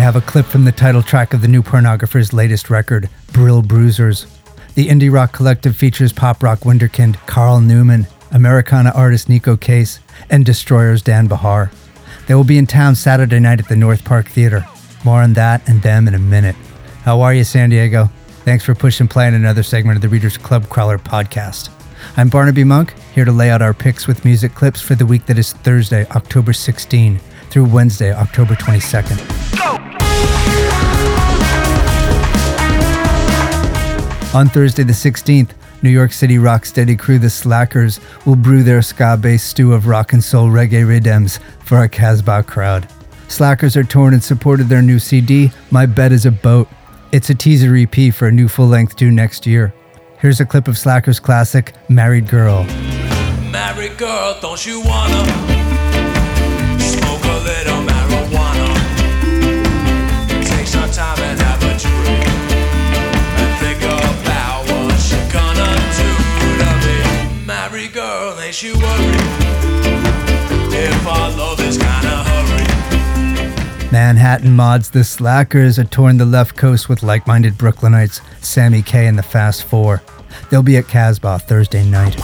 have a clip from the title track of the new Pornographer's latest record, Brill Bruisers. The indie rock collective features pop rock wunderkind Carl Newman, Americana artist Neko Case, and Destroyers Dan Bejar. They will be in town Saturday night at the North Park Theater. More on that and them in a minute. How are you, San Diego? Thanks for pushing play on another segment of the Reader's Club Crawler podcast. I'm Barnaby Monk, here to lay out our picks with music clips for the week that is Thursday, October 16 through Wednesday, October 22nd. On Thursday the 16th, New York City rocksteady crew The Slackers will brew their ska-based stew of rock and soul reggae rhythms for our Casbah crowd. Slackers are torn in support of their new CD, My Bed is a Boat. It's a teaser EP for a new full-length due next year. Here's a clip of Slackers' classic, Married Girl. Married girl, don't you wanna? Manhattan mods The Slackers are touring the left coast with like minded Brooklynites Sammy K and the Fast Four. They'll be at Casbah Thursday night.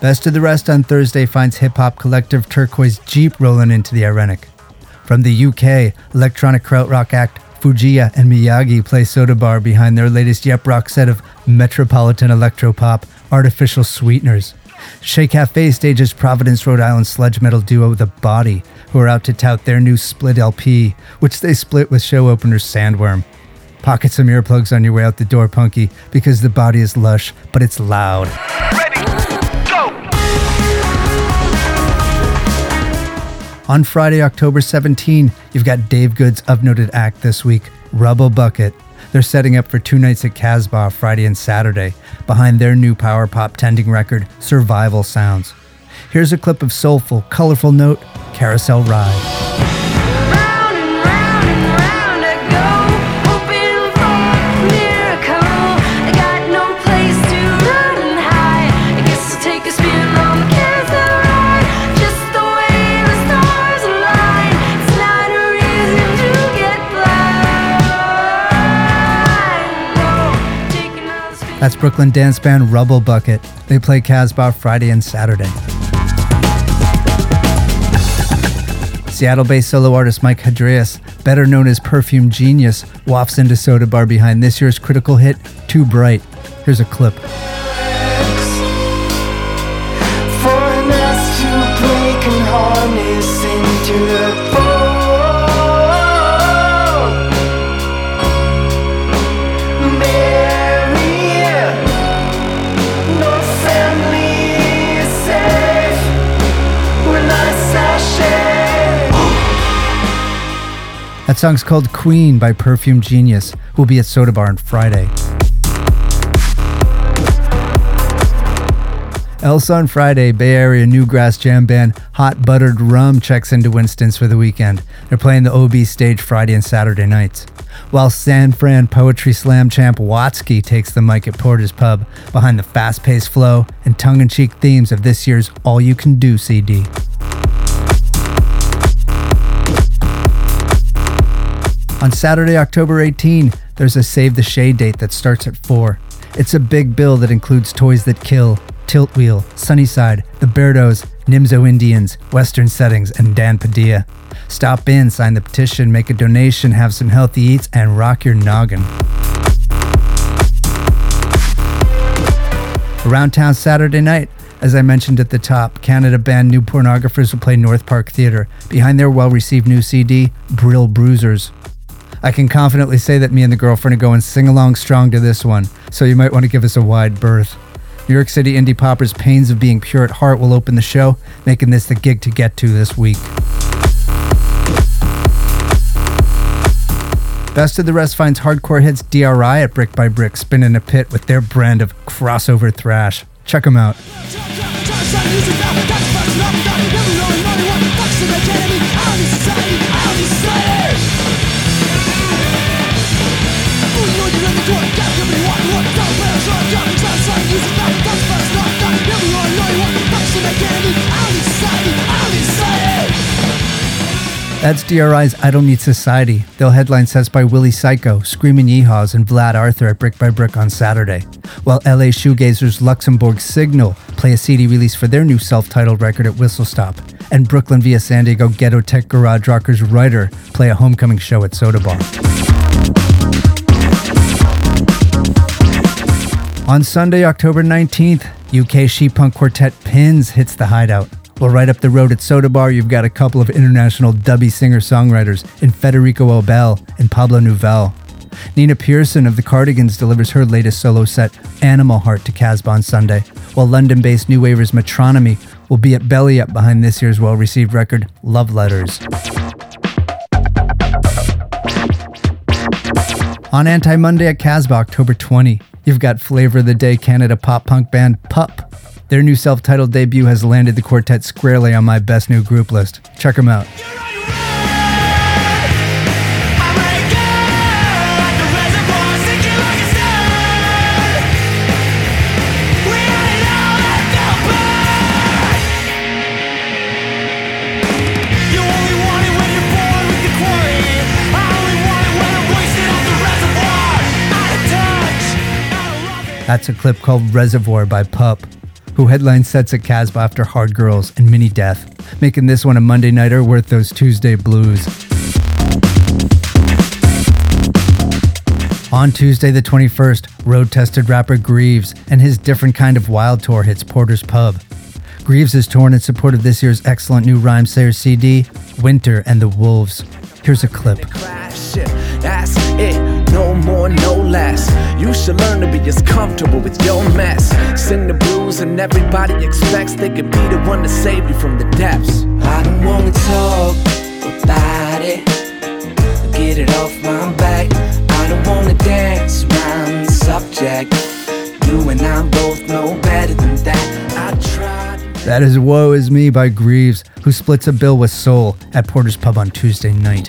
Best of the Rest on Thursday finds hip hop collective Turquoise Jeep rolling into the Irenic. From the UK, electronic krautrock act Fujiya and Miyagi play Soda Bar behind their latest Yep Rock set of Metropolitan Electropop Artificial Sweeteners. Che Cafe stages Providence, Rhode Island sludge metal duo The Body, who are out to tout their new split LP, which they split with show opener Sandworm. Pocket some earplugs on your way out the door, Punky, because The Body is lush, but it's loud. On Friday, October 17, you've got Dave Good's of noted act this week, Rubblebucket. They're setting up for two nights at Casbah Friday and Saturday behind their new power pop tending record, Survival Sounds. Here's a clip of soulful, colorful note, Carousel Ride. That's Brooklyn dance band Rubblebucket. They play Casbah Friday and Saturday. Seattle based solo artist Mike Hadreas, better known as Perfume Genius, wafts into Soda Bar behind this year's critical hit, Too Bright. Here's a clip. That song's called Queen by Perfume Genius, who will be at Soda Bar on Friday. Else on Friday, Bay Area Newgrass jam band Hot Buttered Rum checks into Winston's for the weekend. They're playing the OB stage Friday and Saturday nights. While San Fran Poetry Slam champ Watsky takes the mic at Porter's Pub behind the fast paced flow and tongue in cheek themes of this year's All You Can Do CD. On Saturday, October 18, there's a Save the Shade date that starts at 4. It's a big bill that includes Toys That Kill, Tilt Wheel, Sunnyside, The Birdos, Nimzo Indians, Western Settings, and Dan Padilla. Stop in, sign the petition, make a donation, have some healthy eats, and rock your noggin. Around town Saturday night, as I mentioned at the top, Canada band New Pornographers will play North Park Theatre behind their well received new CD, Brill Bruisers. I can confidently say that me and the girlfriend are going sing along strong to this one, so you might want to give us a wide berth. New York City indie poppers Pains of Being Pure at Heart will open the show, making this the gig to get to this week. Best of the Rest finds hardcore hits DRI at Brick by Brick spinning a pit with their brand of crossover thrash. Check them out. That's DRI's I Don't Need Society. They'll headline sets by Willie Psycho, Screaming Yeehaws, and Vlad Arthur at Brick by Brick on Saturday. While LA Shoegazers Luxembourg Signal play a CD release for their new self titled record at Whistle Stop. And Brooklyn via San Diego Ghetto Tech Garage Rockers Writer play a homecoming show at Soda Bar. On Sunday, October 19th, UK sheet punk quartet Pins hits the hideout. Well, right up the road at Soda Bar, you've got a couple of international dubby singer songwriters in Federico Aubele and Pablo Nouvel. Nina Persson of the Cardigans delivers her latest solo set, Animal Heart, to Casbah on Sunday, while London based New Wavers Metronomy will be at Belly Up behind this year's well received record, Love Letters. On Anti Monday at Casbah, October 20, you've got Flavor of the Day Canada pop punk band Pup their new self titled debut has landed the quartet squarely on my best new group list. Check them out. That's a clip called Reservoir by Pup who headline sets at Casbah after Hard Girls and Mini Death, making this one a Monday nighter worth those Tuesday blues. On Tuesday, the 21st, road tested rapper Grieves and his different kind of wild tour hits Porter's Pub. Grieves is touring in support of this year's excellent new Rhymesayers CD, Winter and the Wolves. Here's a clip. That's it, no more, no less. You should learn to be as comfortable with your mess. Sing the blues, and everybody expects they could be the one to save you from the depths. I don't wanna talk about it, get it off my back. I don't wanna dance around the subject. You and I both know better than that. I tried. That is Woe Is Me by Grieves, who splits a bill with Soul at Porter's Pub on Tuesday night.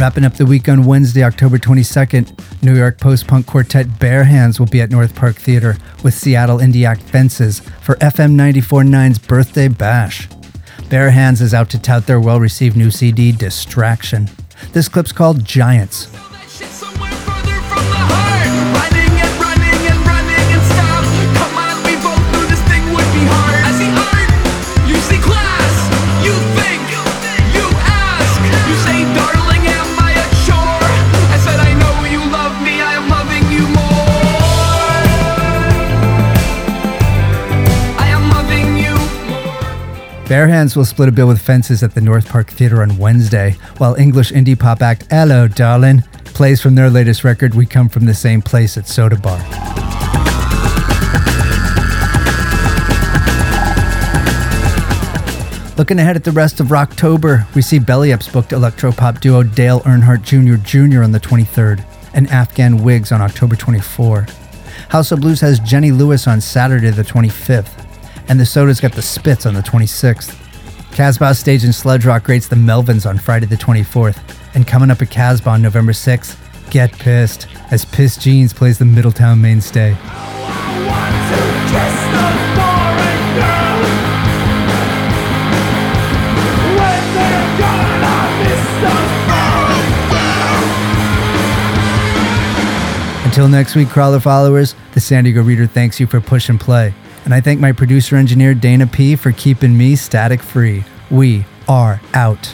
Wrapping up the week on Wednesday, October 22nd, New York post punk quartet Bear Hands will be at North Park Theater with Seattle Indie Act Fences for FM 94.9's Birthday Bash. Bear Hands is out to tout their well received new CD, Distraction. This clip's called Giants. Bear Hands will split a bill with Fences at the North Park Theatre on Wednesday, while English indie pop act Allo Darlin' plays from their latest record We Come From the Same Place at Soda Bar. Looking ahead at the rest of Rocktober, we see Belly Up's booked electropop duo Dale Earnhardt Jr. Jr. on the 23rd and Afghan Whigs on October 24. House of Blues has Jenny Lewis on Saturday the 25th and the Soda's got the Spits on the 26th. Casbah Stage and Sludge Rock rates the Melvins on Friday the 24th, and coming up at Casbah on November 6th, Get Pissed, as Pissed Jeans plays the Middletown mainstay. Until next week, Crawler followers, the San Diego Reader thanks you for push and play. And I thank my producer engineer Dana P for keeping me static free. We are out.